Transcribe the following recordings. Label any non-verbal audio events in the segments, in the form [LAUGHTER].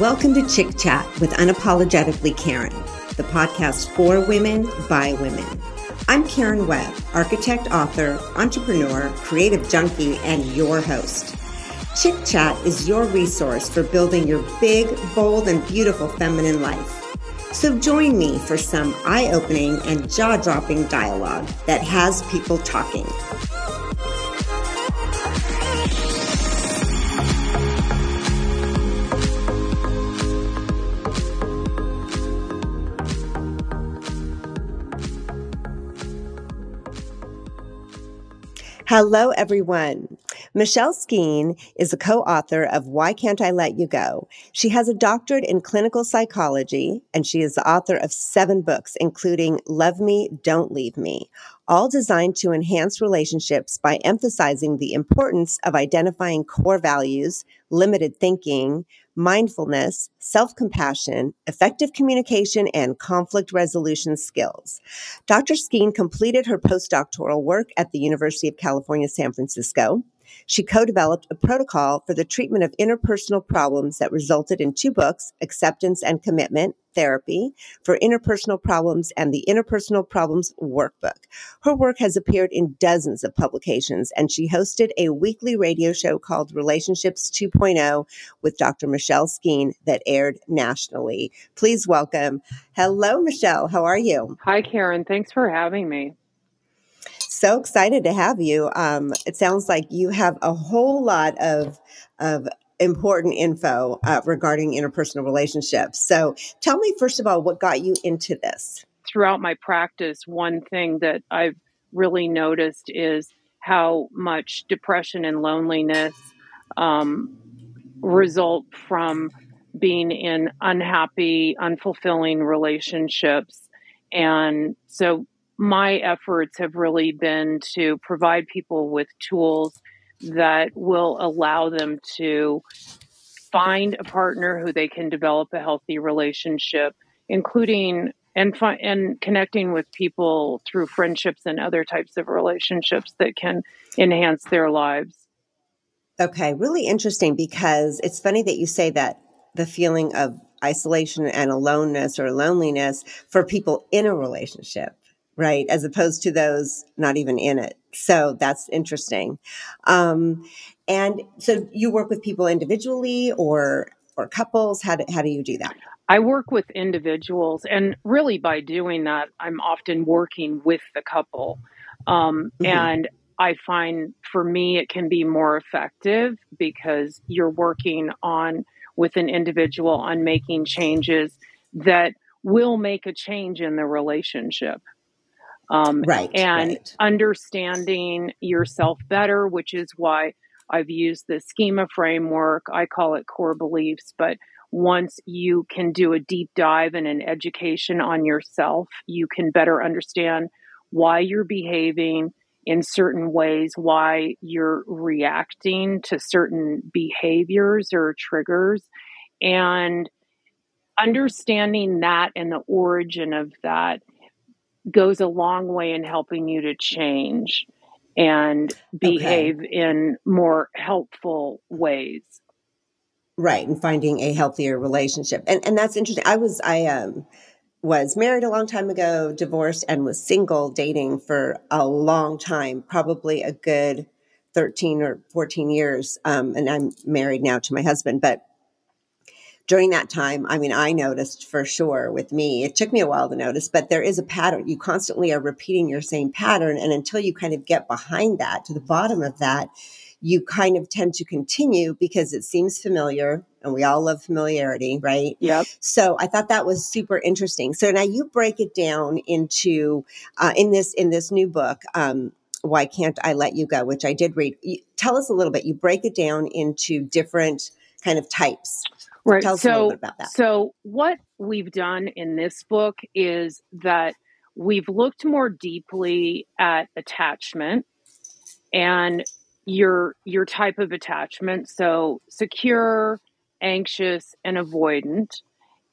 Welcome to Chick Chat with Unapologetically Karen, the podcast for women by women. I'm Karen Webb, architect, author, entrepreneur, creative junkie, and your host. Chick Chat is your resource for building your big, bold, and beautiful feminine life. So join me for some eye opening and jaw dropping dialogue that has people talking. Hello, everyone. Michelle Skeen is a co-author of Why Can't I Let You Go? She has a doctorate in clinical psychology, and she is the author of seven books, including Love Me, Don't Leave Me, all designed to enhance relationships by emphasizing the importance of identifying core values, limited thinking, mindfulness, self compassion, effective communication, and conflict resolution skills. Dr. Skeen completed her postdoctoral work at the University of California, San Francisco. She co developed a protocol for the treatment of interpersonal problems that resulted in two books, Acceptance and Commitment Therapy for Interpersonal Problems and the Interpersonal Problems Workbook. Her work has appeared in dozens of publications, and she hosted a weekly radio show called Relationships 2.0 with Dr. Michelle Skeen that aired nationally. Please welcome. Hello, Michelle. How are you? Hi, Karen. Thanks for having me so excited to have you. Um, it sounds like you have a whole lot of of important info uh, regarding interpersonal relationships. So, tell me first of all, what got you into this? Throughout my practice, one thing that I've really noticed is how much depression and loneliness um, result from being in unhappy, unfulfilling relationships. And so my efforts have really been to provide people with tools that will allow them to find a partner who they can develop a healthy relationship, including and fi- and connecting with people through friendships and other types of relationships that can enhance their lives. Okay, really interesting because it's funny that you say that the feeling of isolation and aloneness or loneliness for people in a relationship right? As opposed to those not even in it. So that's interesting. Um, and so you work with people individually or or couples. How do, how do you do that? I work with individuals, and really by doing that, I'm often working with the couple. Um, mm-hmm. And I find for me, it can be more effective because you're working on with an individual on making changes that will make a change in the relationship. Um, right. And right. understanding yourself better, which is why I've used the schema framework. I call it core beliefs, but once you can do a deep dive and an education on yourself, you can better understand why you're behaving in certain ways, why you're reacting to certain behaviors or triggers. And understanding that and the origin of that goes a long way in helping you to change and behave okay. in more helpful ways. Right, and finding a healthier relationship. And and that's interesting. I was I um was married a long time ago, divorced and was single dating for a long time, probably a good 13 or 14 years. Um, and I'm married now to my husband, but during that time, I mean, I noticed for sure with me, it took me a while to notice, but there is a pattern. You constantly are repeating your same pattern. And until you kind of get behind that, to the bottom of that, you kind of tend to continue because it seems familiar and we all love familiarity, right? Yep. So I thought that was super interesting. So now you break it down into, uh, in this, in this new book, um, why can't I let you go? Which I did read. tell us a little bit. You break it down into different kind of types. Right. Tell us so, a little bit about that. So, what we've done in this book is that we've looked more deeply at attachment and your your type of attachment. So, secure, anxious, and avoidant.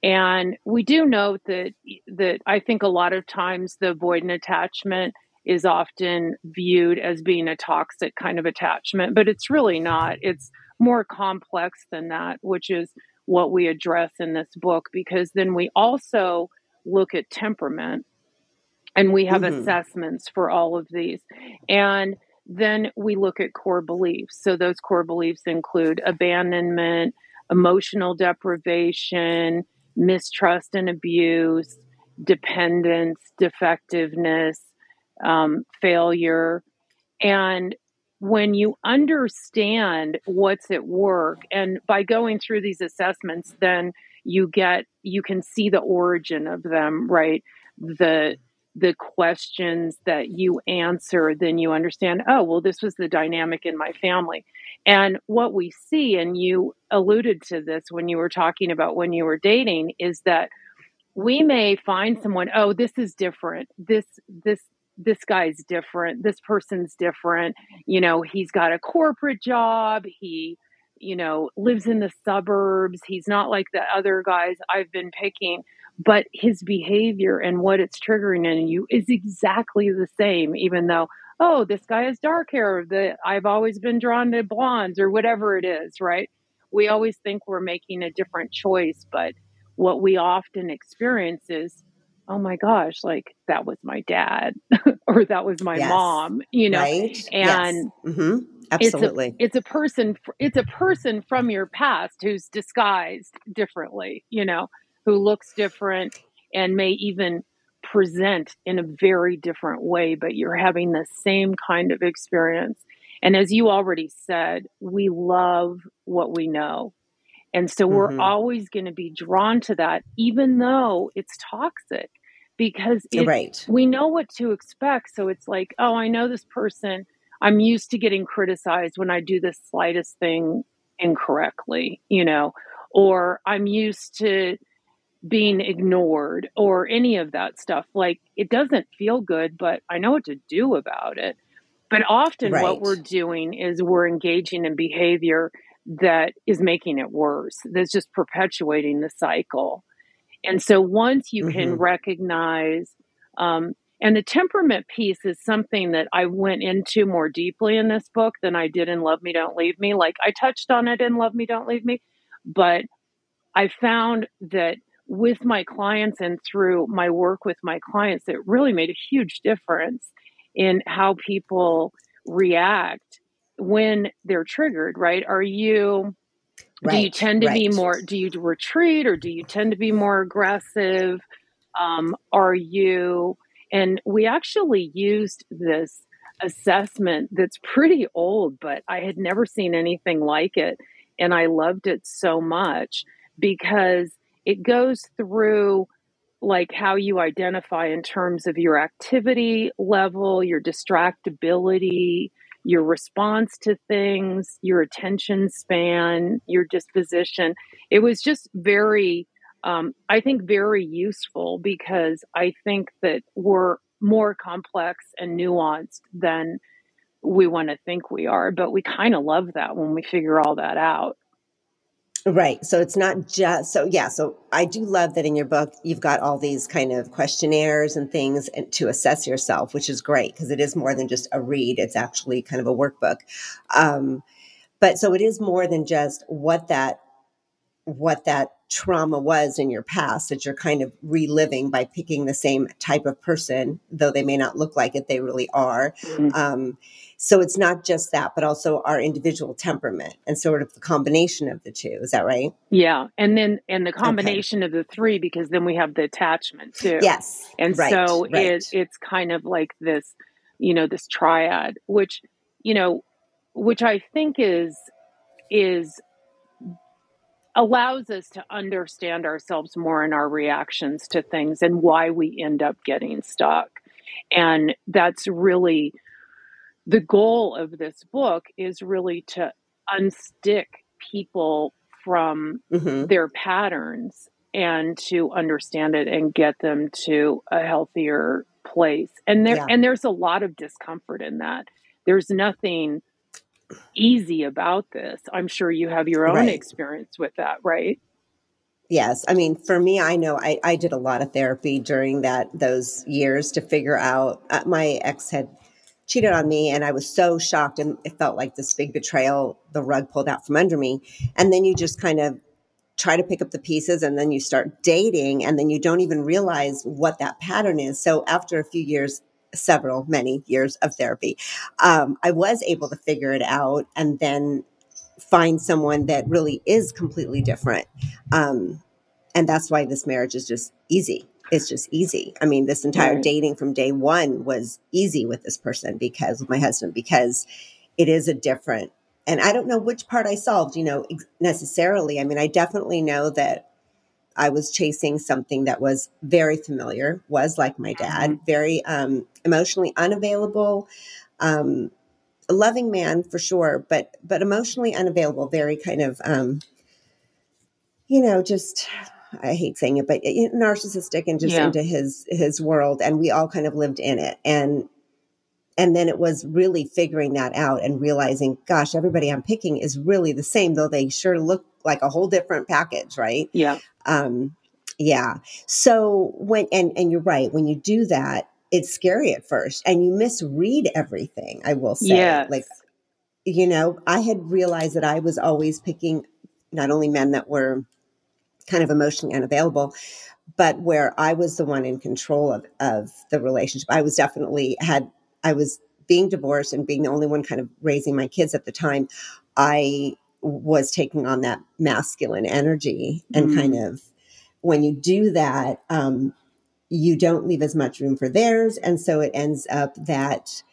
And we do note that that I think a lot of times the avoidant attachment is often viewed as being a toxic kind of attachment, but it's really not. It's more complex than that, which is what we address in this book because then we also look at temperament and we have mm-hmm. assessments for all of these. And then we look at core beliefs. So those core beliefs include abandonment, emotional deprivation, mistrust and abuse, dependence, defectiveness, um, failure. And when you understand what's at work, and by going through these assessments, then you get you can see the origin of them, right? The the questions that you answer, then you understand, oh, well, this was the dynamic in my family. And what we see, and you alluded to this when you were talking about when you were dating, is that we may find someone, oh, this is different. This, this, this guy's different. This person's different. You know, he's got a corporate job. He, you know, lives in the suburbs. He's not like the other guys I've been picking but his behavior and what it's triggering in you is exactly the same even though oh this guy has dark hair that i've always been drawn to blondes or whatever it is right we always think we're making a different choice but what we often experience is oh my gosh like that was my dad [LAUGHS] or that was my yes. mom you know right? and yes. mm-hmm. absolutely it's a, it's a person it's a person from your past who's disguised differently you know who looks different and may even present in a very different way, but you're having the same kind of experience. And as you already said, we love what we know. And so we're mm-hmm. always going to be drawn to that, even though it's toxic, because it, right. we know what to expect. So it's like, oh, I know this person. I'm used to getting criticized when I do the slightest thing incorrectly, you know, or I'm used to being ignored or any of that stuff. Like it doesn't feel good, but I know what to do about it. But often right. what we're doing is we're engaging in behavior that is making it worse, that's just perpetuating the cycle. And so once you mm-hmm. can recognize, um, and the temperament piece is something that I went into more deeply in this book than I did in Love Me, Don't Leave Me. Like I touched on it in Love Me, Don't Leave Me, but I found that with my clients and through my work with my clients, it really made a huge difference in how people react when they're triggered, right? Are you, right, do you tend to right. be more, do you retreat or do you tend to be more aggressive? Um, are you, and we actually used this assessment that's pretty old, but I had never seen anything like it. And I loved it so much because it goes through like how you identify in terms of your activity level, your distractibility, your response to things, your attention span, your disposition. It was just very, um, I think, very useful because I think that we're more complex and nuanced than we want to think we are. But we kind of love that when we figure all that out. Right. So it's not just, so yeah. So I do love that in your book, you've got all these kind of questionnaires and things to assess yourself, which is great because it is more than just a read. It's actually kind of a workbook. Um, but so it is more than just what that, what that trauma was in your past that you're kind of reliving by picking the same type of person, though they may not look like it, they really are. Mm-hmm. Um, so it's not just that, but also our individual temperament and sort of the combination of the two. Is that right? Yeah. And then, and the combination okay. of the three, because then we have the attachment too. Yes. And right, so right. It, it's kind of like this, you know, this triad, which, you know, which I think is, is allows us to understand ourselves more in our reactions to things and why we end up getting stuck. And that's really the goal of this book is really to unstick people from mm-hmm. their patterns and to understand it and get them to a healthier place. And there yeah. and there's a lot of discomfort in that. There's nothing easy about this. I'm sure you have your own right. experience with that, right? Yes. I mean, for me, I know I, I did a lot of therapy during that those years to figure out uh, my ex had cheated on me and I was so shocked and it felt like this big betrayal, the rug pulled out from under me. And then you just kind of try to pick up the pieces and then you start dating and then you don't even realize what that pattern is. So after a few years, several, many years of therapy, um, I was able to figure it out and then find someone that really is completely different. Um, and that's why this marriage is just easy. It's just easy. I mean, this entire right. dating from day one was easy with this person because with my husband, because it is a different and I don't know which part I solved, you know, necessarily. I mean, I definitely know that I was chasing something that was very familiar, was like my dad, mm-hmm. very um, emotionally unavailable, um, a loving man for sure, but but emotionally unavailable, very kind of, um, you know, just I hate saying it, but narcissistic and just yeah. into his his world, and we all kind of lived in it, and and then it was really figuring that out and realizing, gosh, everybody I'm picking is really the same, though they sure look like a whole different package, right? Yeah. Um, yeah. So when and and you're right, when you do that, it's scary at first and you misread everything, I will say. Yes. Like, you know, I had realized that I was always picking not only men that were kind of emotionally unavailable, but where I was the one in control of, of the relationship. I was definitely had I was being divorced and being the only one kind of raising my kids at the time, I was taking on that masculine energy and mm. kind of when you do that, um, you don't leave as much room for theirs. And so it ends up that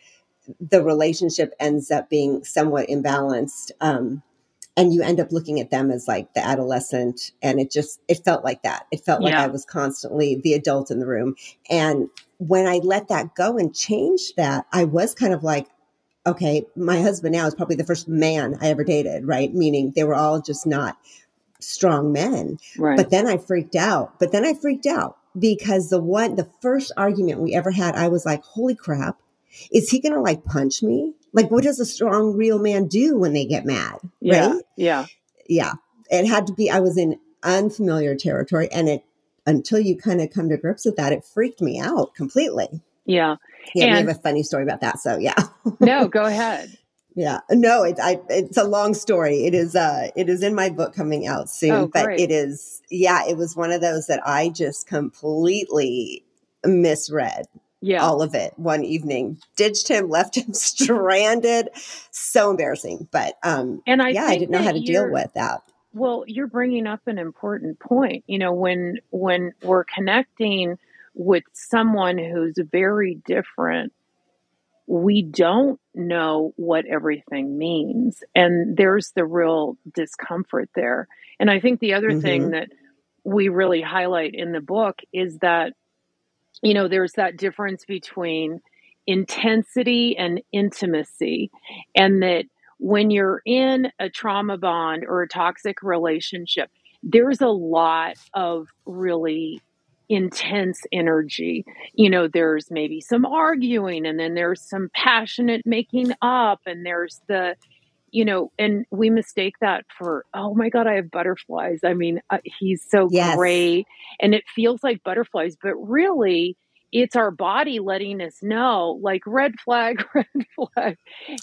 the relationship ends up being somewhat imbalanced. Um, and you end up looking at them as like the adolescent and it just it felt like that it felt like yeah. i was constantly the adult in the room and when I let that go and change that, I was kind of like, okay, my husband now is probably the first man I ever dated, right? Meaning they were all just not strong men. Right. But then I freaked out. But then I freaked out because the one, the first argument we ever had, I was like, holy crap, is he going to like punch me? Like, what does a strong, real man do when they get mad? Yeah. Right? Yeah. Yeah. It had to be, I was in unfamiliar territory and it until you kind of come to grips with that, it freaked me out completely. Yeah. Yeah, and, we have a funny story about that. So yeah. [LAUGHS] no, go ahead. Yeah. No, it's I it's a long story. It is uh it is in my book coming out soon. Oh, but it is yeah, it was one of those that I just completely misread. Yeah. All of it one evening. Ditched him, [LAUGHS] left him stranded. So embarrassing. But um and I yeah, I didn't know how to deal with that. Well, you're bringing up an important point. You know, when when we're connecting with someone who's very different, we don't know what everything means, and there's the real discomfort there. And I think the other mm-hmm. thing that we really highlight in the book is that you know, there's that difference between intensity and intimacy and that when you're in a trauma bond or a toxic relationship, there's a lot of really intense energy. You know, there's maybe some arguing and then there's some passionate making up and there's the you know, and we mistake that for, oh my God, I have butterflies. I mean, uh, he's so yes. great. And it feels like butterflies, but really, it's our body letting us know, like red flag, [LAUGHS] red flag.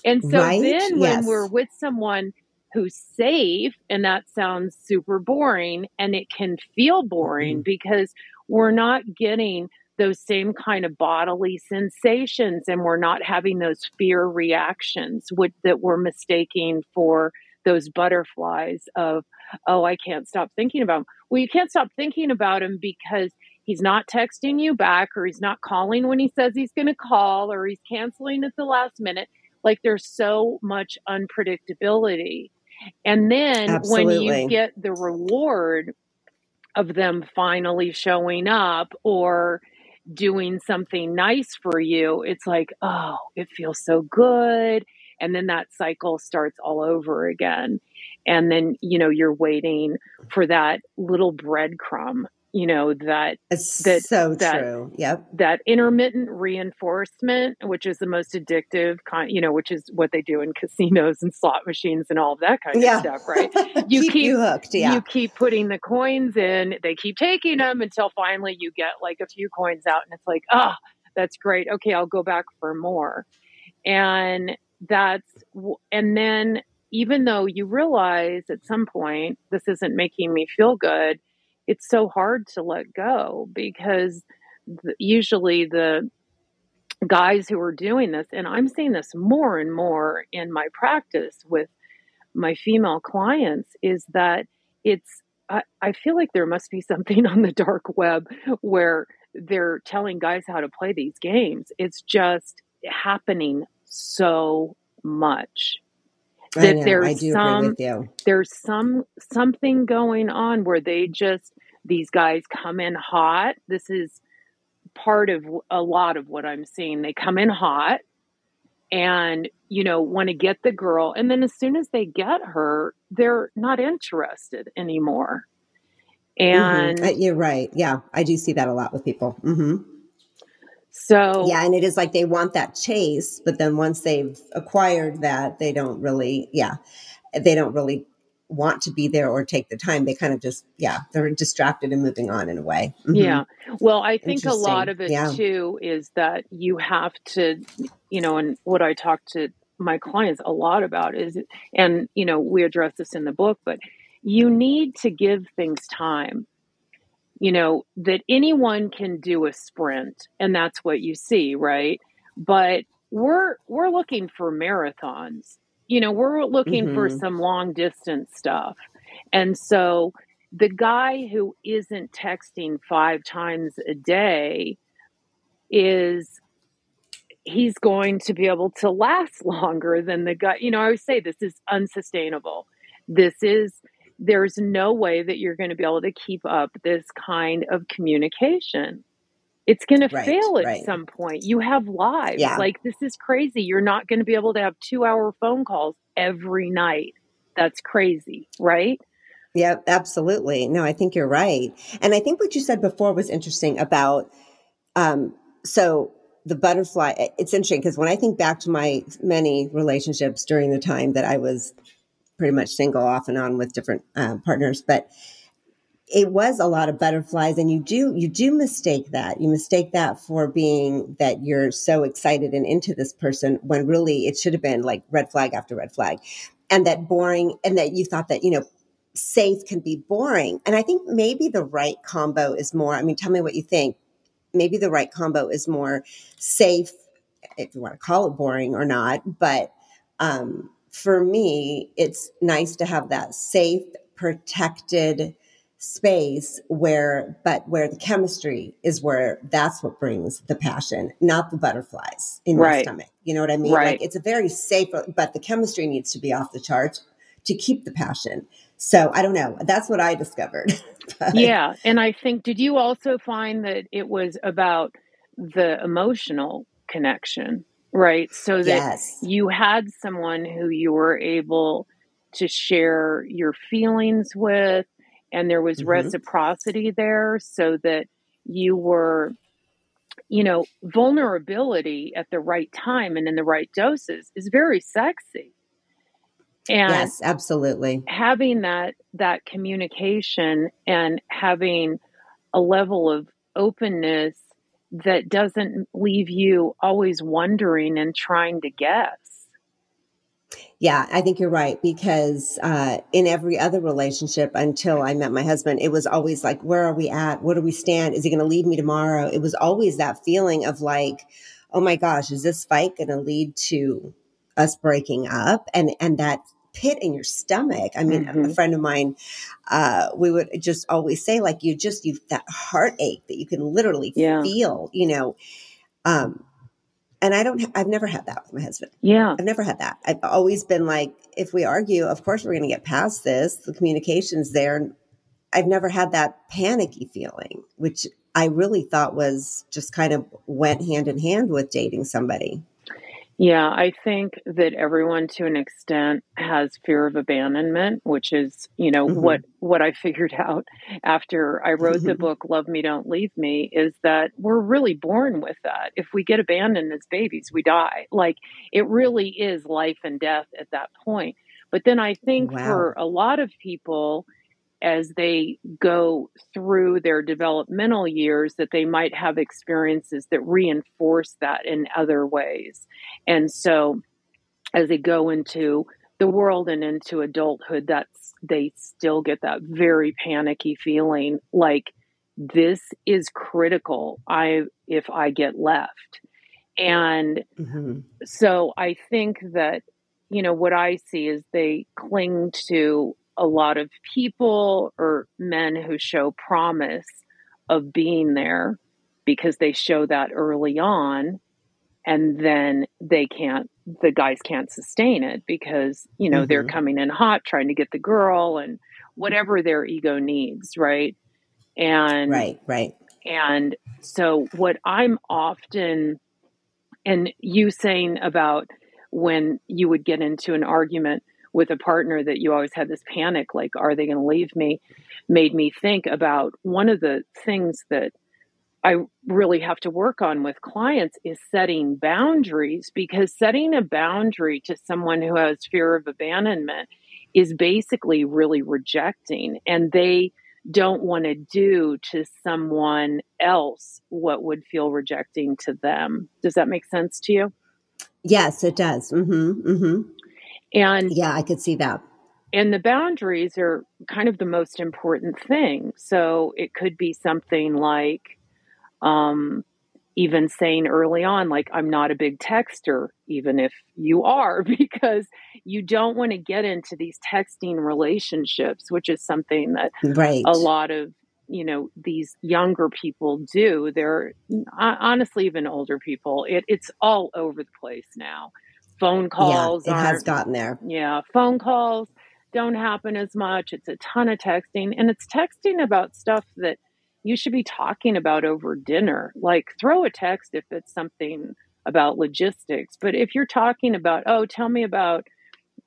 And so right? then when yes. we're with someone who's safe, and that sounds super boring, and it can feel boring mm-hmm. because we're not getting those same kind of bodily sensations and we're not having those fear reactions with, that we're mistaking for those butterflies of oh i can't stop thinking about him well you can't stop thinking about him because he's not texting you back or he's not calling when he says he's going to call or he's canceling at the last minute. Like there's so much unpredictability. And then Absolutely. when you get the reward of them finally showing up or doing something nice for you, it's like, oh, it feels so good. And then that cycle starts all over again. And then, you know, you're waiting for that little breadcrumb you know that it's that so that, true. Yep. that intermittent reinforcement which is the most addictive kind you know which is what they do in casinos and slot machines and all of that kind yeah. of stuff right? [LAUGHS] You keep, keep you hooked yeah. you keep putting the coins in. They keep taking them until finally you get like a few coins out and it's like ah oh, that's great. Okay i'll go back for more. And that's and then even though you realize at some point this isn't making me feel good, it's so hard to let go because usually the guys who are doing this, and I'm seeing this more and more in my practice with my female clients, is that it's, I, I feel like there must be something [LAUGHS] on the dark web where they're telling guys how to play these games. It's just happening so much that know, there's some there's some something going on where they just these guys come in hot. This is part of a lot of what I'm seeing. They come in hot and, you know, want to get the girl. And then as soon as they get her, they're not interested anymore. Mm-hmm. And uh, you're right. Yeah, I do see that a lot with people. Mm-hmm. So yeah, and it is like they want that chase, but then once they've acquired that, they don't really, yeah, they don't really want to be there or take the time. They kind of just, yeah, they're distracted and moving on in a way. Mm-hmm. Yeah. Well, I think a lot of it yeah. too is that you have to, you know, and what I talk to my clients a lot about is, and, you know, we address this in the book, but you need to give things time. You know, that anyone can do a sprint and that's what you see, right? But we're we're looking for marathons you know, we're looking mm-hmm. for some long distance stuff. And so the guy who isn't texting five times a day is he's going to be able to last [LAUGHS] longer than the guy. You know, I always say this is unsustainable. This is, there's no way that you're going to be able to keep up this kind of communication it's going to fail at right. some point. You have lives. Yeah. Like, this is crazy. You're not going to be able to have two hour phone calls every night. That's crazy, right? Yeah, absolutely. No, I think you're right. And I think what you said before was interesting about, um, so the butterfly, it's interesting because when I think back to my many relationships during the time that I was pretty much single off and on with different uh, partners, but it was a lot of butterflies and you do you do mistake that. You mistake that for being that you're so excited and into this person when really it should have been like red flag after red flag and that boring and that you thought that you know safe can be boring and i think maybe the right combo is more i mean tell me what you think. Maybe the right combo is more safe if you want to call it boring or not but um, for me it's nice to have that safe protected space where but where the chemistry is where that's what brings the passion not the butterflies in right. your stomach. You know what i mean? Right. like it's a very safe but the chemistry needs to be off the charts to keep the passion. So i don't know. That's what i discovered. [LAUGHS] Yeah and i think did you also find that it was about the emotional connection right so that yes. you had someone who you were able to share your feelings with and there was mm-hmm. reciprocity there so that you were you know vulnerability at the right time and in the right doses is very sexy and yes absolutely having that that communication and having a level of openness that doesn't leave you always wondering and trying to guess yeah, I think you're right because uh, in every other relationship until I met my husband, it was always like, where are we at? Where do we stand? Is he going to leave me tomorrow? It was always that feeling of like, oh my gosh, is this fight going to lead to us breaking up? And and that pit in your stomach. I mean, mm-hmm. a friend of mine, uh, we would just always say like, you just you've that heartache that you can literally yeah. feel, you know. Um, and I don't, I've never had that with my husband. Yeah. I've never had that. I've always been like, if we argue, of course we're going to get past this. The communication's there. I've never had that panicky feeling, which I really thought was just kind of went hand in hand with dating somebody. Yeah, I think that everyone to an extent has fear of abandonment, which is, you know, mm-hmm. what what I [LAUGHS] figured out after I wrote the mm-hmm. book Love Me Don't Leave Me is that we're really born with that. If we get abandoned as babies, we die. Like it really is life and death at that point. But then I think wow. for a lot of people as they go through their developmental years that they might have experiences that reinforce that in other ways. And so as they go into the world and into adulthood, that's they still get that very panicky feeling like this is critical. I if I get left. And mm-hmm. so I think that, you know, what I see is they cling to a lot of people or men who show promise of being there because they show that early on and then they can't the guys can't sustain it because you know mm-hmm. they're coming in hot trying to get the girl and whatever their ego needs right and right right and so what i'm often and you saying about when you would get into an argument with a partner that you always had this panic like are they going to leave me made me think about one of the things that I really have to work on with clients is setting boundaries because setting a boundary to someone who has fear of abandonment is basically really rejecting and they don't want to do to someone else what would feel rejecting to them. Does that make sense to you? Yes, it does. Mm-hmm, mm-hmm. And yeah, I could see that. And the boundaries are kind of the most important thing. So it could be something like, um, even saying early on, like, I'm not a big texter, even if you are, [LAUGHS] because you don't want to get into these texting relationships, which is something that right. a lot of you know these younger people do they're honestly even older people it, it's all over the place now phone calls yeah, it has gotten there yeah phone calls don't happen as much it's a ton of texting and it's texting about stuff that you should be talking about over dinner. Like throw a text if it's something about logistics. But if you're talking about, oh, tell me about,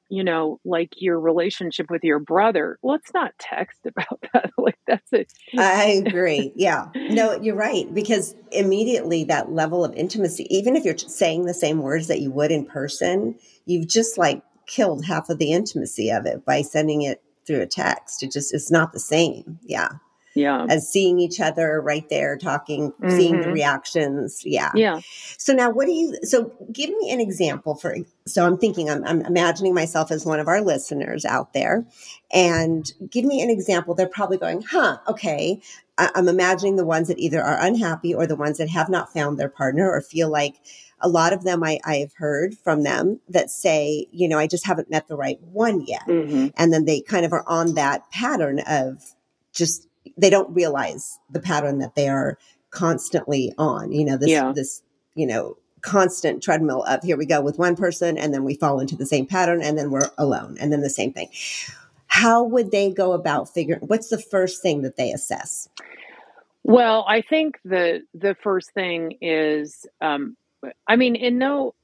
you know, like your relationship with your brother, let's not text [LAUGHS] about that. like that's it. I [LAUGHS] agree. Yeah. No, you're right. Because immediately that level of intimacy, even if you're saying the same words that you would in person, you've just like killed half of the intimacy of it by sending it through a text. It just, it's not the same. Yeah yeah as seeing each other right there talking mm-hmm. seeing the mm-hmm. reactions yeah yeah so now what do you so give me an example for so i'm thinking I'm, I'm imagining myself as one of our listeners out there and give me an example they're probably going huh okay i'm imagining the ones that either are unhappy or the ones that have not found their partner or feel like a lot of them I, I have heard from them that say, you know, I just haven't met the right one yet. Mm-hmm. And then they kind of are on that pattern of just they don't realize the pattern that they are constantly on. You know, this yeah. this you know constant treadmill of here we go with one person and then we fall into the same pattern and then we're alone and then the same thing. How would they go about figuring what's the first thing that they assess? Well, I think the the first thing is um, I mean in no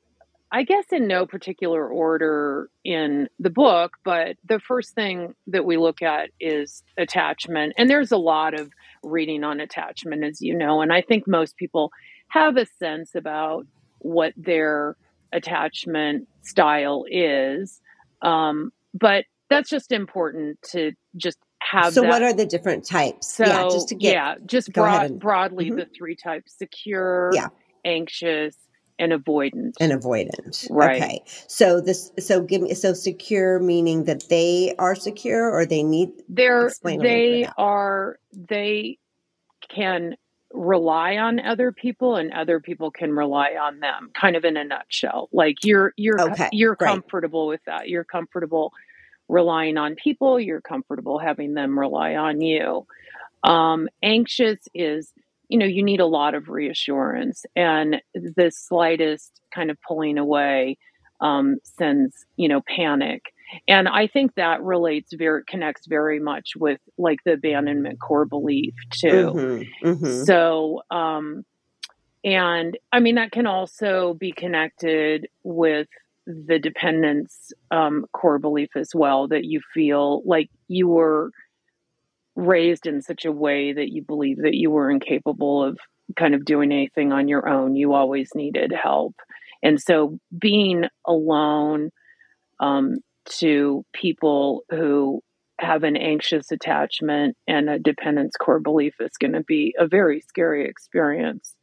I guess in no particular order in the book, but the first thing that we look at is attachment. And there's a lot of reading on attachment, as you know. And I think most people have a sense about what their attachment style is. Um, but that's just important to just have. So, that. what are the different types? So, yeah, just to get, yeah, just broad, broadly mm-hmm. the three types secure, yeah. anxious, and avoidant and avoidant right. Okay. So this so give me so secure meaning that they are secure or they need they're they are they can rely on other people and other people can rely on them kind of in a nutshell. Like you're you're okay, you're great. comfortable with that. You're comfortable relying on people. You're comfortable having them rely on you. Um, anxious is you know, you need a lot of reassurance, and the slightest kind of pulling away um, sends, you know, panic. And I think that relates very connects very much with like the abandonment core belief too. Mm-hmm, mm-hmm. So, um, and I mean that can also be connected with the dependence um, core belief as well. That you feel like you were raised in such a way that you believe that you were incapable of kind of doing anything on your own. You always needed help. And so being alone um, to people who have an anxious attachment and a dependence core belief is going to be a very scary experience.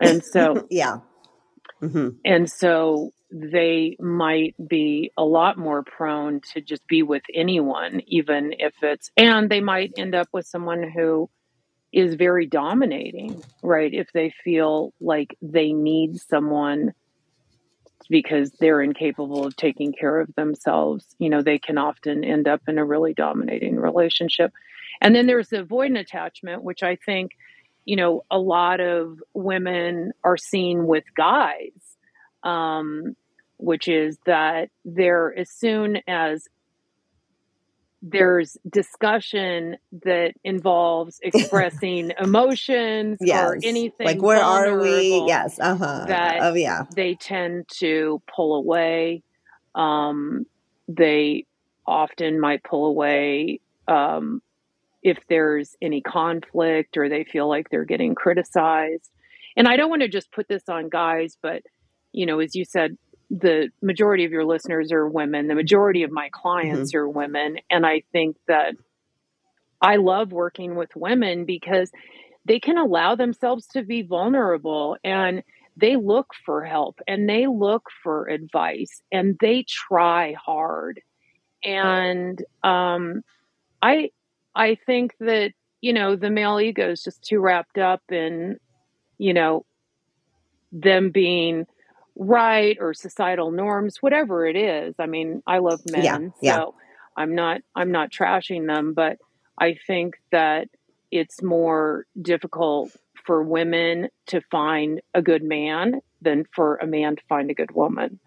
And so, [LAUGHS] yeah. Mm-hmm. And so they might be a lot more prone to just be with anyone, even if it's, and they might end up with someone who is very dominating, right? If they feel like they need someone because they're incapable of taking care of themselves, you know, they can often end up in a really dominating relationship. And then there's the avoidant attachment, which I think, you know, a lot of women are seeing with guys, um, which is that they're as soon as there's discussion that involves [LAUGHS] expressing emotions yes. or anything like where are we? yes uh-huh. that oh yeah. they tend to pull away. Um, they often might pull away um, if there's any conflict or they feel like they're getting criticized. And i don't want to just put this on guys but you know as you said the majority of your listeners are women. The majority of my clients mm-hmm. are women. And I think that I love working with women because they can allow themselves to be vulnerable and they look for help and they look for advice and they try hard. And um, I I think that, you know, the male ego is just too wrapped up in, you know, them being right or societal norms, whatever it is. I mean, I love men, yeah, yeah. so I'm not I'm not trashing them, but I think that it's more difficult for women to find a good man than for a man to find a good woman.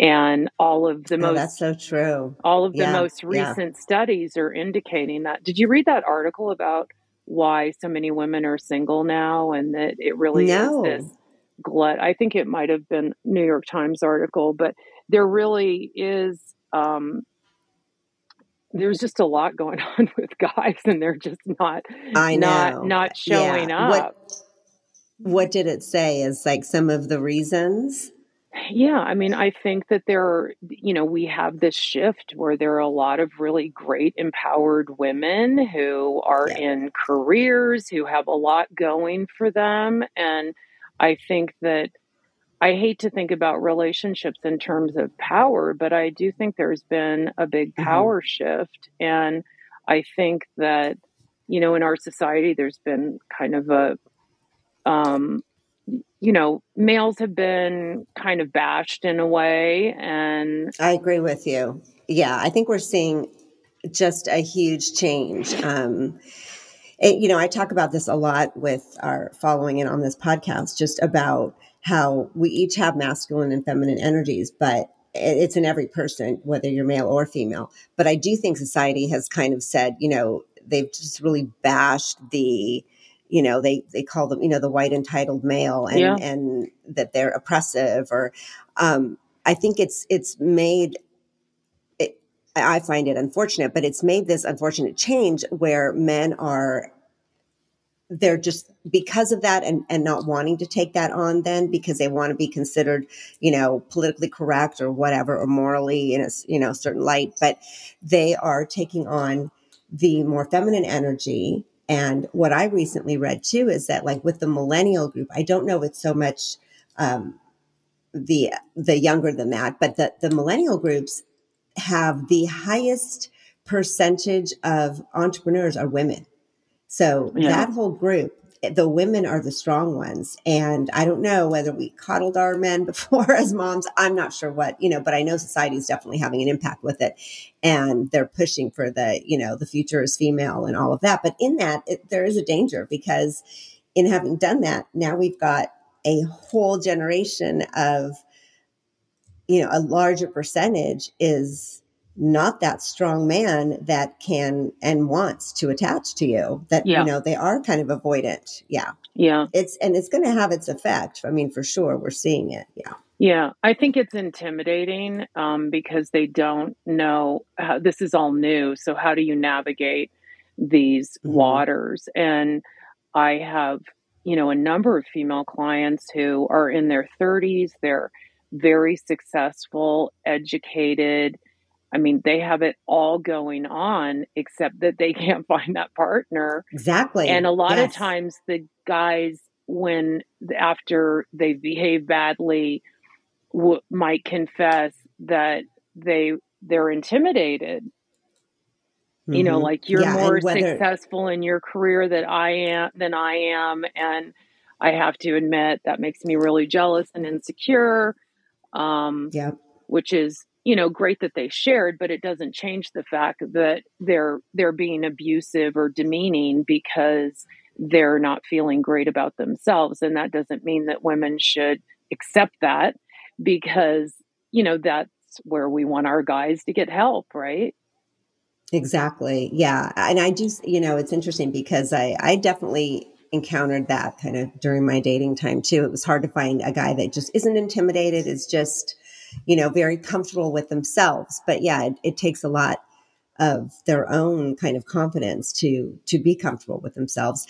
And all of the oh, most that's so true. All of the yeah, most recent studies are indicating that. Did you read that article about why so many women are single now and that it really no. is this glut. I think it might have been New York Times article, but there really is um, there's just a lot going [LAUGHS] on with guys and they're just not I know. not not showing yeah. up. What, what did it say is like some of the reasons? Yeah, I mean, I think that there are, you know, we have this shift where there are a lot of really great empowered women who are yeah. in careers, who have a lot going for them. And I think that I hate to think about relationships in terms of power, but I do think there's been a big mm-hmm. power mm-hmm. shift. And I think that, you know, in our society, there's been kind of a, um, you know, males have been kind of bashed in a way. And I agree with you. Yeah, I think we're seeing just a huge change. Um, it, you know, I talk about this a lot with our following and on this podcast, just about how we each have masculine and feminine energies, but it's in every person, whether you're male or female. But I do think society has kind of said, you know, they've just really bashed the, you know, they they call them, you know, the white entitled male, and yeah. and that they're oppressive, or um, I think it's it's made I find it unfortunate, but it's made this unfortunate change where men are they're just because of that and, and not wanting to take that on then because they want to be considered you know politically correct or whatever or morally in a you know certain light but they are taking on the more feminine energy. And what i recently read too is that like with the millennial group i don't know it's so much um, the the younger than that but the the millennial groups have the highest percentage of entrepreneurs are women. So yeah. that whole group, the women are the strong ones. And I don't know whether we coddled our men [LAUGHS] before as moms. I'm not sure what, you know, but I know society is definitely having an impact with it. And they're pushing for the, you know, the future is female and all of that. But in that, it, there is a danger because in having done that, now we've got a whole generation of you know, a larger percentage is not that strong man that can and wants to attach to you that yeah. you know they are kind of avoidant. Yeah. Yeah. It's and it's going to have its effect. I mean for sure we're seeing it. Yeah. Yeah. I think it's intimidating um, because they don't know how this is all new so how do you navigate these mm-hmm. waters? And i have you know a number of female clients who are in their 30s they're very successful, educated. I mean, they have it all going on, except that they [LAUGHS] can't find that partner. Exactly. And a lot yes. of times, the guys, when after they behave badly, w- might confess that they they're intimidated mm-hmm. you know mm-hmm. like you're yeah, more whether... successful in your career that i am than i am and i have to admit that makes me really jealous and insecure um yeah which is you know great that they shared but it doesn't change the fact that they're they're being abusive or demeaning because they're not feeling great about themselves. And that doesn't mean that women should accept that because you know that's where we want our guys to get help right? Exactly. Yeah. And i just you know it's interesting because i i definitely encountered that kind of during my dating time too. It was hard to find a guy that just isn't intimidated is just you know very comfortable with themselves. But yeah it, it takes a lot of their own kind of confidence to to be comfortable with themselves.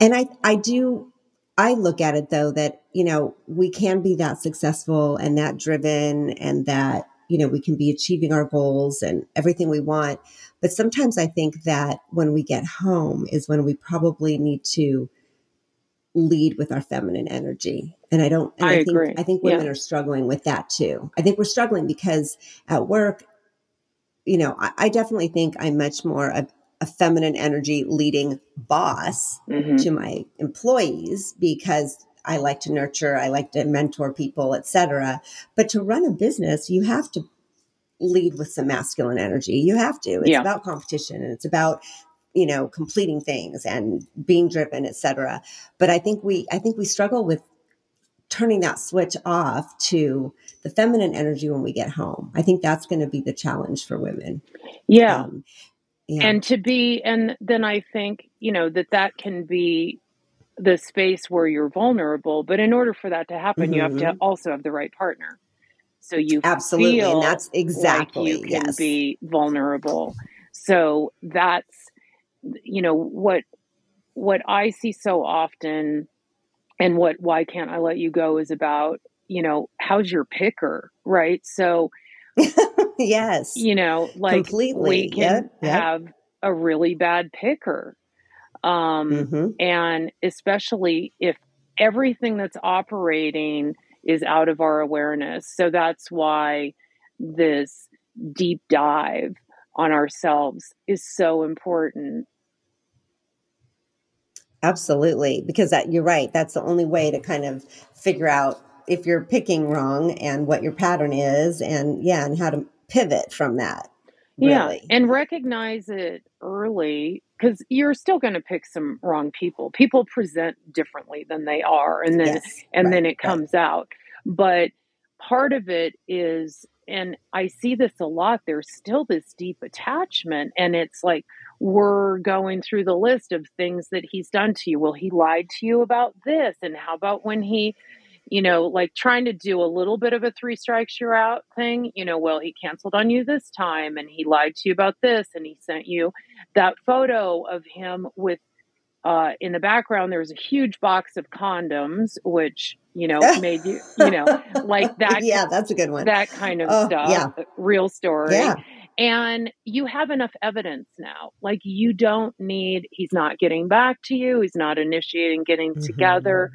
And i i do i look at it though that you know we can be that successful and that driven and that you know we can be achieving our goals and everything we want but sometimes i think that when we get home is when we probably need to lead with our feminine energy and i don't and i, I think agree. i think women yeah. are struggling with that too i think we're struggling because at work you know, I, I definitely think I'm much more a, a feminine energy leading boss mm-hmm. to my employees because I like to nurture, I like to mentor people, etc. But to run a business, you have to lead with some masculine energy. You have to. It's yeah. about competition and it's about you know completing things and being driven etc but i think we i think we struggle with turning that switch off to the feminine energy when we get home. I think that's going to be the challenge for women. Yeah. Um, yeah. And to be, and then I think, you know, that that can be the space where you're vulnerable. But in order for that to happen, mm-hmm. you have to mm-hmm. also have the right partner. So you absolutely, and that's exactly like you can yes. be vulnerable. So that's, you know, what what I see so often and what why can't I let you go is about, you know, how's your picker, right? So [LAUGHS] yes. You know, like completely we can yep, yep. have a really bad picker. Um mm-hmm. and especially if everything that's operating is out of our awareness. So that's why this deep dive on ourselves is so important Absolutely, because that you're right. That's the only way to kind of figure out if you're picking wrong and what your pattern is, and yeah, and how to pivot from that. Really. Yeah, and recognize it early because you're still going to pick some wrong people. People present differently than they are, and then yes, and right, then it comes right. out. But part of it is, and I see this a lot. There's still this deep attachment, and it's like we're going through the list of things that he's done to you. Well, he lied to you about this. And how about when he, you know, like trying to do a little bit of a three strikes you're out thing? You know, well, he canceled on you this time and he lied to you about this and he sent you that photo of him with. Uh, in the background, there was a huge box of condoms, which you know [LAUGHS] made you, you know, like that. yeah, that's a good one. That kind of oh, stuff. Yeah. Real story. Yeah. And you have enough evidence now. Like you don't need, he's not getting back to you, he's not initiating getting mm-hmm. together.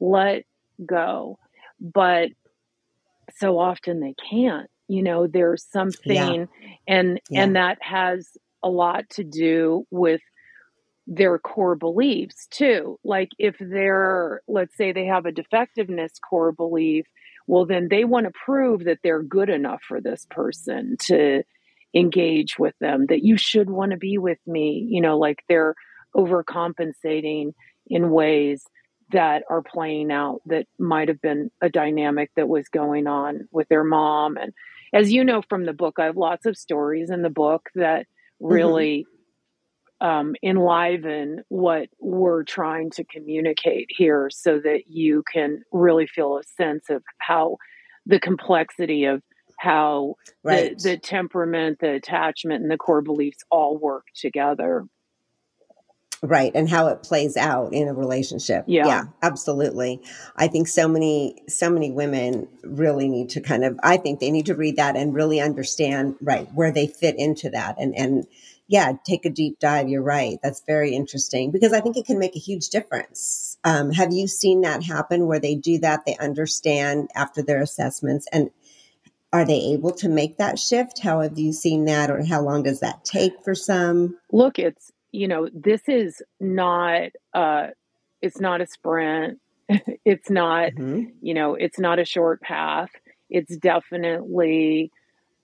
Let go. But so often they can't. You know, there's something yeah. and yeah. and that has a lot to do with their core beliefs too. Like if they're let's say they have a defectiveness core belief, well then they want to prove that they're good enough for this person to engage with them that you should want to be with me you know like they're overcompensating in ways that are playing out that might have been a dynamic that was going on with their mom and as you know from the book i have lots of stories in the book that mm-hmm. really mm-hmm. um, enliven what we're trying to communicate here so that you can really feel a sense of how the complexity of how right. the, the temperament, the attachment, and the core beliefs all work together. Right. And how it plays out in a relationship. Yeah. Yeah, absolutely. I think so many, so many women really need to kind of, I think they need to read that and really understand, right, where they fit into that and, and, yeah, take a deep dive. You're right. That's very interesting because I think it can make a huge difference. Um, have you seen that happen where they do that? They understand after their assessments and are they able to make that shift? How have you seen that or how long does that take for some? Look, it's, you know, this is not, uh, it's not a sprint. [LAUGHS] it's not, mm-hmm. you know, it's not a short path. It's definitely,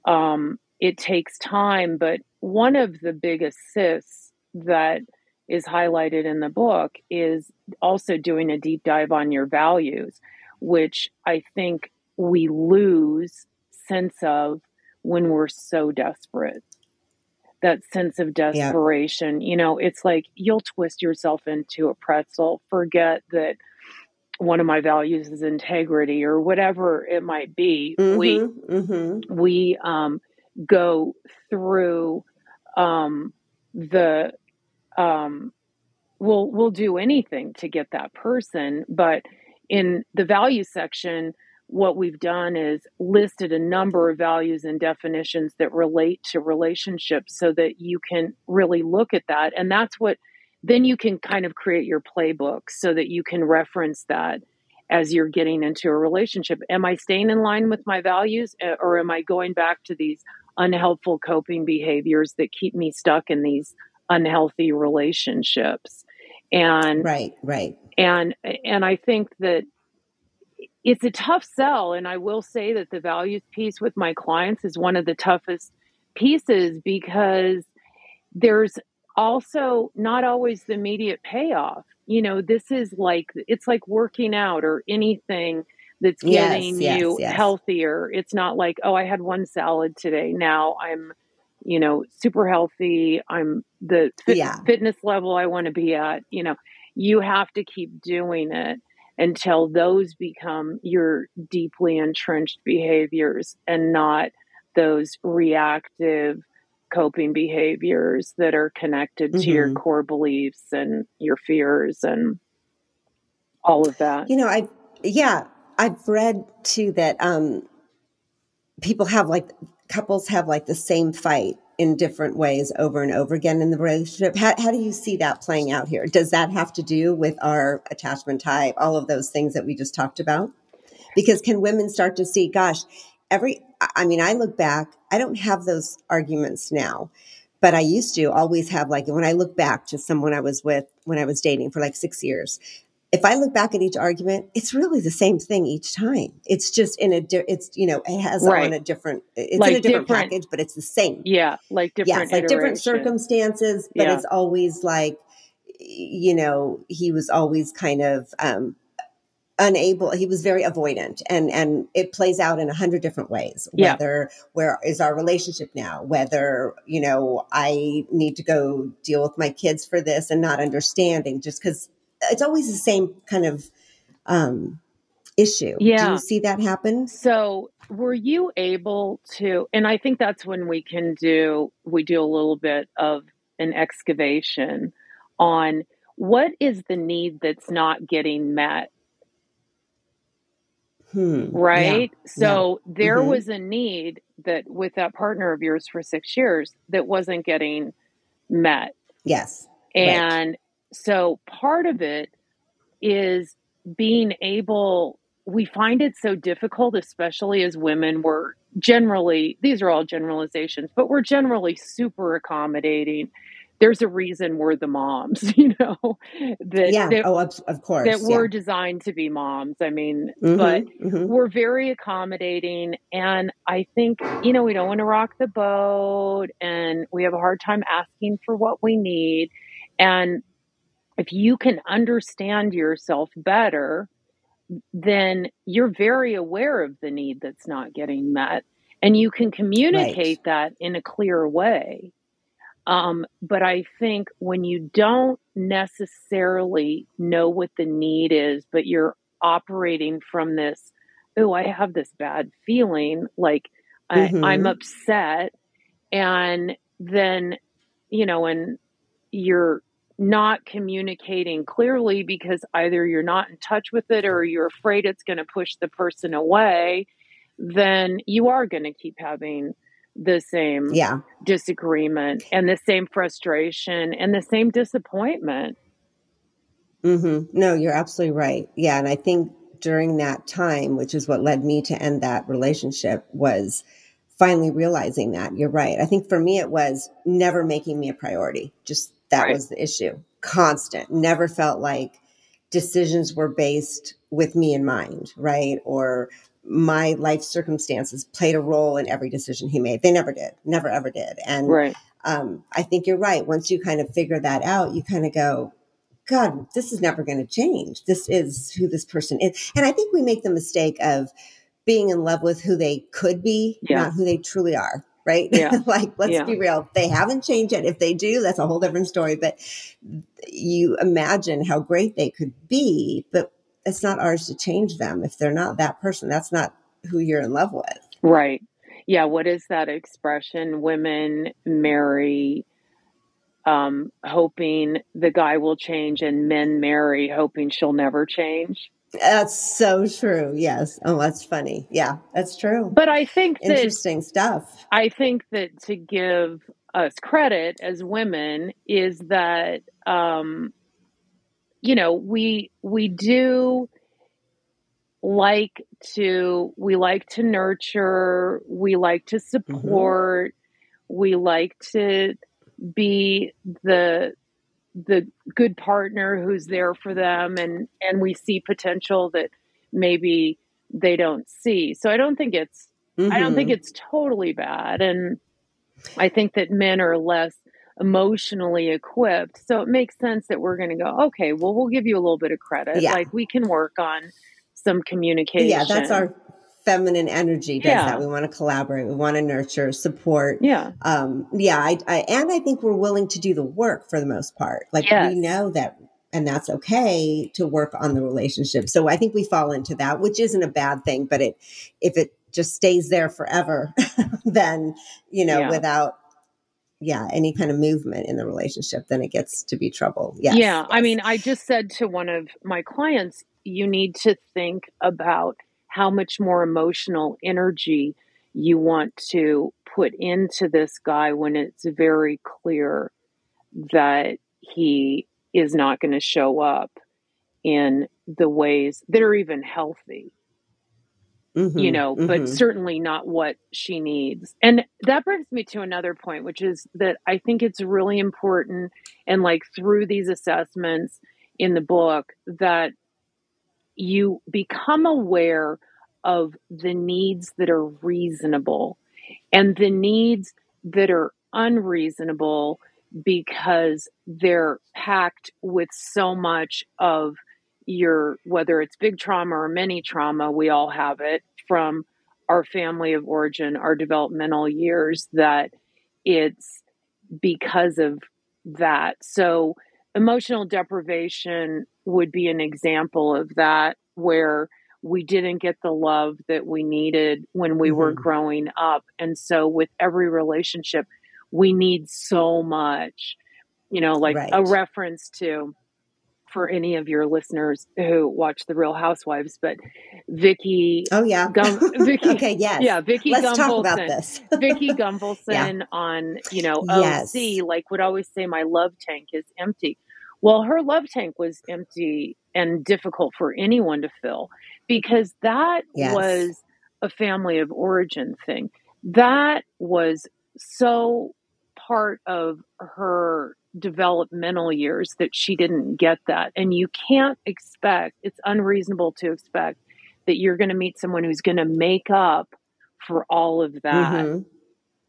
um, it takes time, but one of the big assists that is highlighted in the book is also doing a deep dive on your values, which I think we lose sense of when we're so desperate. That sense of desperation. Yeah. You know, it's like you'll twist yourself into a pretzel, forget that one of my values is integrity or whatever it might be. Mm-hmm, we mm-hmm. we um, go through um, the um, we'll we'll do anything to get that person but in the value section what we've done is listed a number of values and definitions that relate to relationships so that you can really look at that. And that's what then you can kind of create your playbook so that you can reference that as you're getting into a relationship. Am i staying in line with my values eh, or am i going back to these unhelpful coping behaviors that keep me stuck in these unhealthy relationships? And right right. and and i think that it's a tough sell and i will say that the values piece with my clients is one of the toughest pieces because there's also not always the immediate payoff you know this is like it's like working out or anything that's getting yes, you yes. healthier. It's not like, oh, I had one salad today. Now I'm, you know, super healthy. I'm the fit- yeah. fitness level I want to be at. You know, you have to keep doing it until those become your deeply entrenched behaviors and not those reactive coping behaviors that are connected mm-hmm. to your mm-hmm. core beliefs and your fears and all of that. You know, I yeah, I've read too that um, people have like couples have like the same fight in different ways over and over again in the relationship. How, how do you see that playing out here? Does that have to do with our attachment type, all of those things that we just talked about? Because can women start to see, gosh, every, I mean, I look back, I don't have those arguments now, but I used to always have like, when I look back to someone I was with when I was dating for like six years, if I look back at each argument, it's really the same thing each time. It's just in a, di- it's you know, it has right. on a different, it's like in a different, different, package, but it's the same. Yeah, like different. Yeah, it's like different circumstances, but yeah. it's always like, you know, he was always kind of um, unable. He was very avoidant, and and it plays out in a hundred different ways. Whether yeah. where is our relationship now? Whether you know I need to go deal with my kids for this and not understanding just because it's always the same kind of um, issue. Yeah. Do you see that happen? So, were you able to, and I think that's when we can do, we do a little bit of an excavation on what is the need that's not getting met? Hmm. Right? Yeah. So, yeah. there mm-hmm. was a need that with that partner of yours for six years that wasn't getting met. Yes. And right. So part of it is being able, we find it so difficult, especially as women, we're generally, these are all generalizations, but we're generally super accommodating. There's a reason we're the moms, [LAUGHS] you know, that, yeah. That, oh, of, course. That we're designed to be moms. I mean, mm-hmm, but mm-hmm. we're very accommodating. And I think, you know, we don't want to rock the boat and we have a hard time asking for what we need. And if you can understand yourself better, then you're very aware of the need that's not getting met and you can communicate right. that in a clear way. Um, but I think when you don't necessarily know what the need is, but you're operating from this, oh, I have this bad feeling, like mm-hmm. I, I'm upset. And then, you know, and you're not communicating clearly because either you're not in touch with it or you're afraid it's going to push the person away, then you are going to keep having the same yeah. disagreement and the same frustration and the same disappointment. Mm-hmm. No, you're absolutely right. Yeah. And I think during that time, which is what led me to end that relationship, was finally realizing that you're right. I think for me, it was never making me a priority. Just that right. was the issue. Constant. Never felt like decisions were based with me in mind, right? Or my life circumstances played a role in every decision he made. They never did, never ever did. And right. um, I think you're right. Once you kind of figure that out, you kind of go, God, this is never going to change. This is who this person is. And I think we make the mistake of being in love with who they could be, yeah. not who they truly are. Right. Yeah. [LAUGHS] like, let's yeah. be real. They haven't changed yet. If they do, that's a whole different story. But you imagine how great they could be, but it's not ours to change them. If they're not that person, that's not who you're in love with. Right. Yeah. What is that expression? Women marry um, hoping the guy will change, and men marry hoping she'll never change. That's so true. Yes. Oh, that's funny. Yeah, that's true. But I think that, interesting stuff. I think that to give us credit as women is that um, you know we we do like to we like to nurture we like to mm-hmm. support mm-hmm. we like to be the the good partner who's there for them and and we see potential that maybe they don't see so i don't think it's mm-hmm. i don't think mm-hmm. it's totally bad and i think that men are less emotionally equipped so it makes sense that we're going to go okay well we'll give you a little bit of credit yeah. like we can work on some communication yeah that's our feminine energy does yeah. that. We want to collaborate. We want to nurture, support. Yeah. Um, yeah. I, I, and I think we're willing to do the work for the most part. Like yes. we know that, and that's okay to work on the relationship. So I think we fall into that, which isn't a bad thing, but it, if it just stays there forever, [LAUGHS] then, you know, yeah. without, yeah, any kind of movement in the relationship, then it gets to be trouble. Yes. Yeah. Yes. I mean, I just said to one of my clients, you need to think about how much more emotional energy you want to put into this guy when it's very clear that he is not going to show up in the ways that are even healthy. Mm-hmm, you know, mm-hmm. but certainly not what she needs. And that brings me to another point, which is that I think it's really important and like through these assessments in the book that you become aware of the needs that are reasonable and the needs that are unreasonable because they're packed with so much of your whether it's big trauma or mini trauma we all have it from our family of origin our developmental years that it's because of that. So emotional deprivation would be an example of that where we didn't get the love that we needed when we mm-hmm. were growing up. And so, with every relationship, we need so much, you know, like right. a reference to for any of your listeners who watch the Real Housewives, but Vicki. Oh yeah, Gum, [LAUGHS] Vicki. okay, yes, yeah, Vicki. Let's Gunvalson, talk about this. [LAUGHS] Vicki Gunvalson yeah. on you know yes. OC, like would always say, "My love tank is empty." Well, her love tank was empty and difficult for anyone to fill because that yes. was a family of origin thing. That was so part of her developmental years that she didn't get that. And you can't expect, it's unreasonable to expect that you're going to meet someone who's going to make up for all of that. Mm-hmm.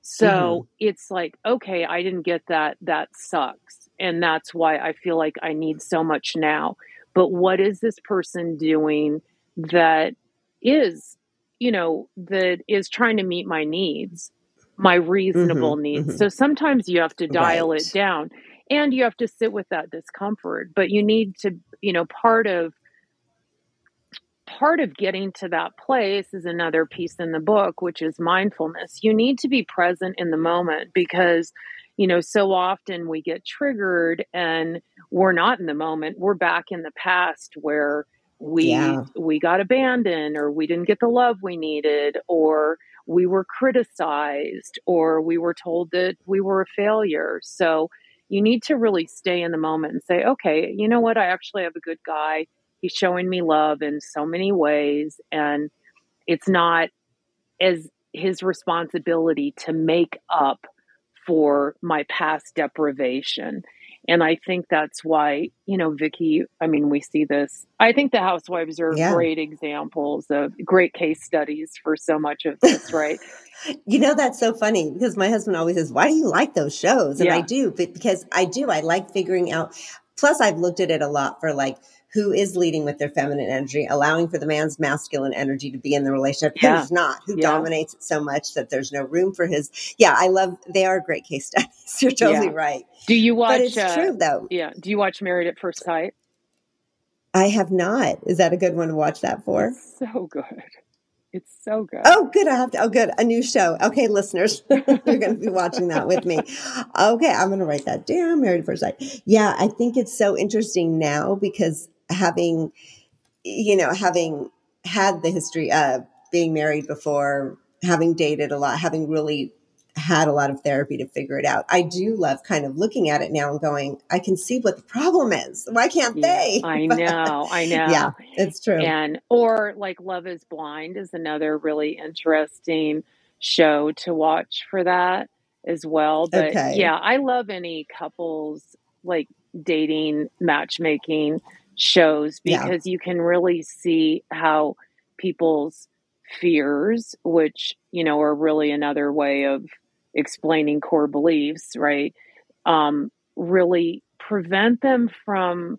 So mm-hmm. it's like, okay, I didn't get that. That sucks. And that's why I feel like I need so much now. But what is this person doing that is, you know, that is trying to meet my needs, my reasonable mm-hmm, needs. Mm-hmm. So sometimes you have to dial right. it down and you have to sit with that discomfort, but you need to, you know, part of part of getting to that place is another piece in the book which is mindfulness you need to be present in the moment because you know so often we get triggered and we're not in the moment we're back in the past where we yeah. we got abandoned or we didn't get the love we needed or we were criticized or we were told that we were a failure. So you need to really stay in the moment and say, okay, you know what? I actually have a good guy. He's showing me love in so many ways. And it's not as his responsibility to make up for my past deprivation. And I think that's why, you know, Vicki, I mean, we see this. I think the housewives are yeah. great examples of great case studies for so much of this, right? [LAUGHS] you know, that's so funny because my husband always says, Why do you like those shows? And yeah. I do, but because I do, I like figuring out. Plus, I've looked at it a lot for like, who is leading with their feminine energy, allowing for the man's masculine energy to be in the relationship, yeah. who's not, who yeah. dominates it so much that there's no room for his. Yeah, I love, they are great case [LAUGHS] studies. You're totally yeah. right. Do you watch? But it's uh, true though. Yeah. Do you watch Married at First Sight? I have not. Is that a good one to watch that for? It's so good. It's so good. Oh, good. I have to. Oh, good. A new show. Okay, listeners, [LAUGHS] you're going to be watching that with me. Okay, I'm going to write that down. Married at First Sight. Yeah, I think it's so interesting now because having, you know, having had the history of being married before, having dated a lot, having really had a lot of therapy to figure it out. I do love kind of looking at it now and going, I can see what the problem is. Why can't yeah, they? I [LAUGHS] know, I know. Yeah, it's true. And or like Love is Blind is another really interesting show to watch for that as well. But okay. yeah, I love any couples like dating matchmaking shows because yeah. you can really see how people's fears, which, you know, are really another way of explaining core beliefs, right? Um, really prevent them from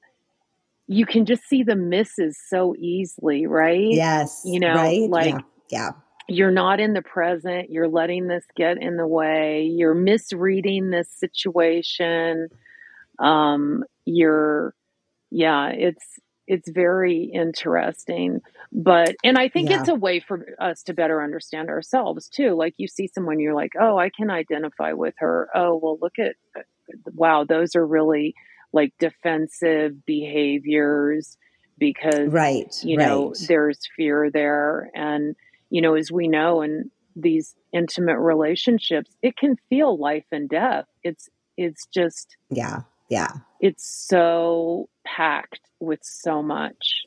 you can just see the misses so easily, right? Yes. You know, right? like yeah. yeah. You're not in the present. You're letting this get in the way. You're misreading this situation. Um, you're yeah, it's it's very interesting. But and I think yeah. it's a way for us to better understand ourselves too. Like you see someone, you're like, oh, I can identify with her. Oh, well, look at uh, wow, those are really like defensive behaviors because right you know there's fear there and you know as we know in these intimate relationships it can feel life and death it's it's just yeah yeah it's so packed with so much.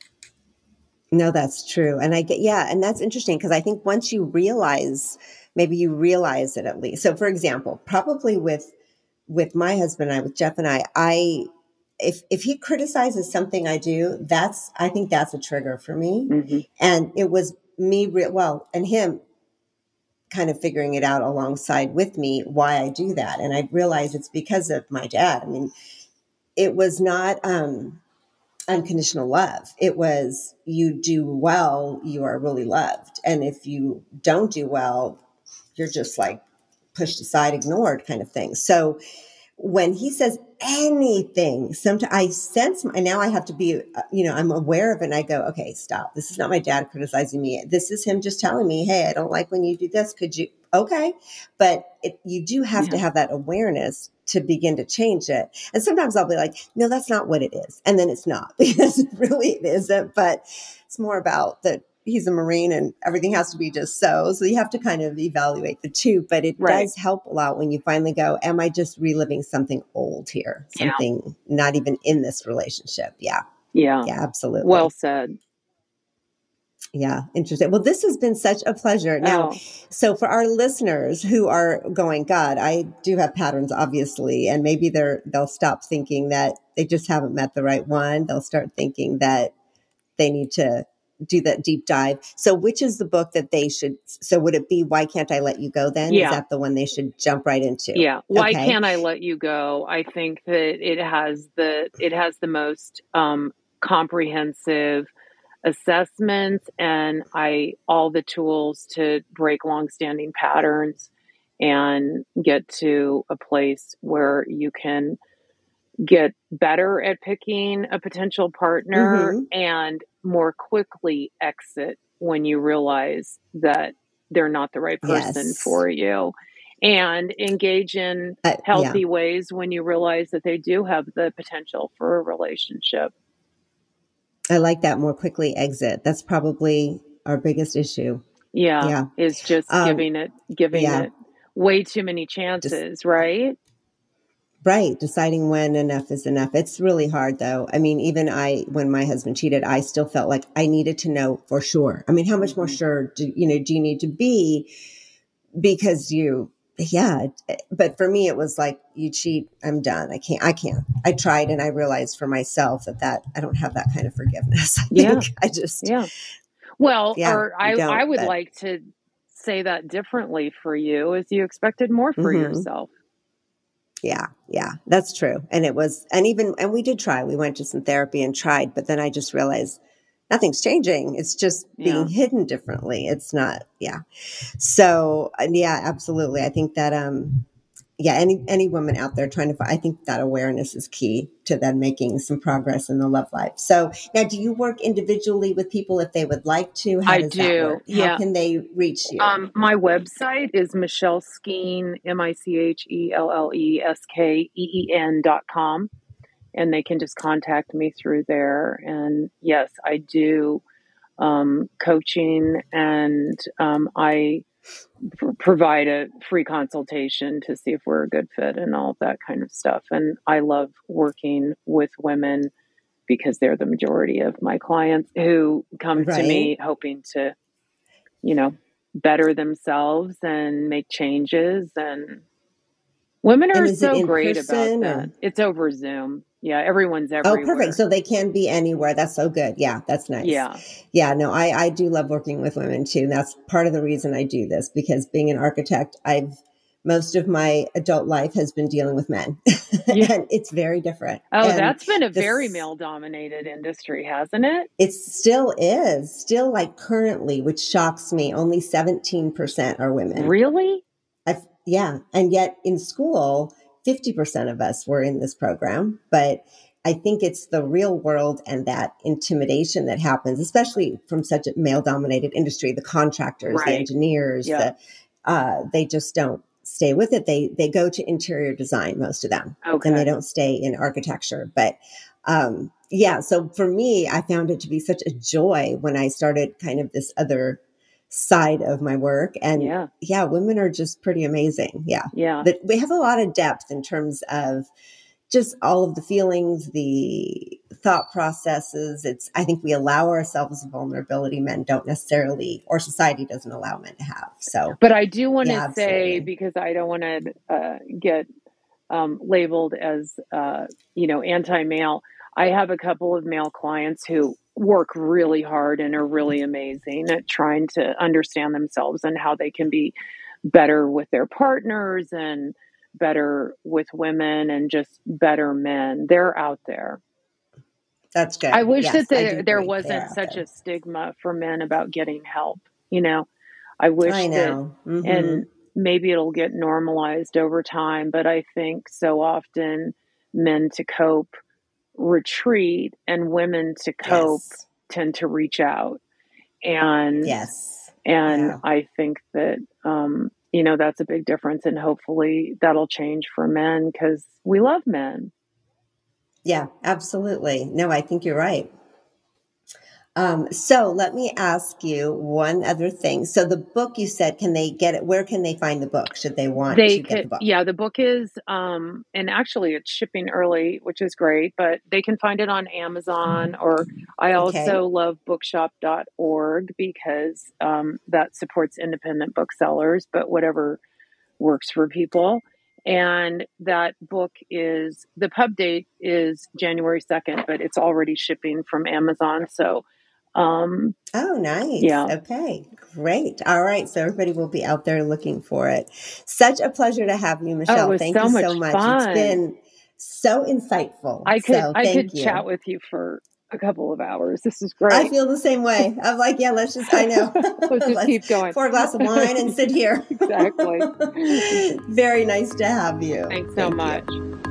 No, that's true. And I get, yeah, and that's interesting because I think once you realize, maybe you realize it at least. So, for example, probably with, with my husband and I, with Jeff and I, I, if, if he criticizes something I do, that's, I think that's a trigger for me. Mm-hmm. And it was me, re- well, and him kind of figuring it out alongside with me why I do that. And I realized it's because of my dad. I mean, it was not um, unconditional love. It was you do well, you are really loved. And if you don't do well, you're just like pushed aside, ignored kind of thing. So when he says anything, sometimes I sense my, now I have to be, uh, you know, I'm aware of it and I go, okay, stop. This is not my dad criticizing me. This is him just telling me, hey, I don't like when you do this. Could you, okay. But it, you do have yeah. to have that awareness to begin to change it. And sometimes I'll be like, no, that's not what it is. And then it's not [LAUGHS] because really it isn't, but it's more about that he's a Marine and everything has to be just so. So you have to kind of evaluate the two, but it right. does help a lot when you finally go, am I just reliving something old here? Something yeah. not even in this relationship. Yeah. Yeah. Yeah, absolutely. Well said. Yeah, interesting. Well, this has been such a pleasure. Now, oh. so for our listeners who are going, God, I do have patterns, obviously, and maybe they're they'll stop thinking that they just haven't met the right one. They'll start thinking that they need to do that deep dive. So, which is the book that they should? So, would it be Why Can't I Let You Go? Then yeah. is that the one they should jump right into? Yeah. Why okay. can't I let you go? I think that it has the it has the most um, comprehensive assessments and I all the tools to break long-standing patterns and get to a place where you can get better at picking a potential partner mm-hmm. and more quickly exit when you realize that they're not the right person yes. for you and engage in uh, healthy yeah. ways when you realize that they do have the potential for a relationship. I like that more quickly exit. That's probably our biggest issue. Yeah, yeah. is just um, giving it giving yeah. it way too many chances, just, right? Right, deciding when enough is enough. It's really hard though. I mean, even I when my husband cheated, I still felt like I needed to know for sure. I mean, how much more mm-hmm. sure do you know do you need to be because you yeah, but for me it was like you cheat, I'm done. I can't I can't. I tried and I realized for myself that that I don't have that kind of forgiveness. [LAUGHS] I yeah. I just Yeah. Well, yeah, or I I would but, like to say that differently for you is you expected more for mm-hmm. yourself yeah, yeah, that's true. And it was, and even, and we did try. We went to some therapy and tried, but then I just realized nothing's changing. It's just being yeah. hidden differently. It's not, yeah. So, yeah, absolutely. I think that, um, yeah, any any woman out there trying to find, I think that awareness is key to them making some progress in the love life. So now, do you work individually with people if they would like to? How I do. How yeah. can they reach you? Um, my website is Michelle Skeen, M I C H E L L E S K E E N dot com, and they can just contact me through there. And yes, I do um, coaching, and um, I provide a free consultation to see if we're a good fit and all of that kind of stuff. And I love working with women because they're the majority of my clients who come right. to me hoping to, you know, better themselves and make changes. And women are so great about that. Or? It's over Zoom. Yeah, everyone's everywhere. Oh, perfect. So they can be anywhere. That's so good. Yeah, that's nice. Yeah. Yeah, no, I, I do love working with women too. And that's part of the reason I do this because being an architect, I've most of my adult life has been dealing with men. [LAUGHS] Yeah. and it's very different. Oh, and that's been a very male dominated industry, hasn't it? It still is. Still like currently, which shocks me, only 17% are women. Really? Yeah. And yet in school, 50% of us were in this program, but I think it's the real world and that intimidation that happens, especially from such a male dominated industry, the contractors, right. the engineers, yeah. the, uh, they just don't stay with it. They, they go to interior design, most of them, okay. and they don't stay in architecture. But, um, yeah, so for me, I found it to be such a joy when I started kind of this other side of my work. And yeah, yeah women are just pretty amazing. Yeah. Yeah. But we have a lot of depth in terms of just all of the feelings, the thought processes. It's, I think we allow ourselves vulnerability men don't necessarily, or society doesn't allow men to have. So, but I do want yeah, to say, because I don't want to uh, get um, labeled as, uh, you know, anti male, I have a couple of male clients who work really hard and are really amazing at trying to understand themselves and how they can be better with their partners and better with women and just better men. They're out there. That's good. I wish yes, that there, there wasn't such there. a stigma for men about getting help. You know, I wish I that, mm-hmm. and maybe it'll get normalized over time, but I think so often men to cope retreat and women to cope yes. tend to reach out. And yes. And yeah. I think that um, you know, that's a big difference and hopefully that'll change for men because we love men. Yeah, absolutely. No, I think you're right. Um, so let me ask you one other thing. So the book you said, can they get it? Where can they find the book? Should they want they to get the book? Yeah, the book is, um, and actually it's shipping early, which is great, but they can find it on Amazon or I also okay. love bookshop.org because, um, that supports independent booksellers, but whatever works for people. And that book is the pub date is January 2nd, but it's already shipping from Amazon. So um, oh, nice. Yeah. Okay. Great. All right. So everybody will be out there looking for it. Such a pleasure to have you, Michelle. Oh, thank so you much so much. Fun. It's been so insightful. I could so, I could you. chat with you for a couple of hours. This is great. I feel the same way. I'm like, yeah, let's just, I know. [LAUGHS] let's just keep going. Pour a glass of wine and sit here. [LAUGHS] exactly. [LAUGHS] Very nice to have you. Thanks so Thank much. You.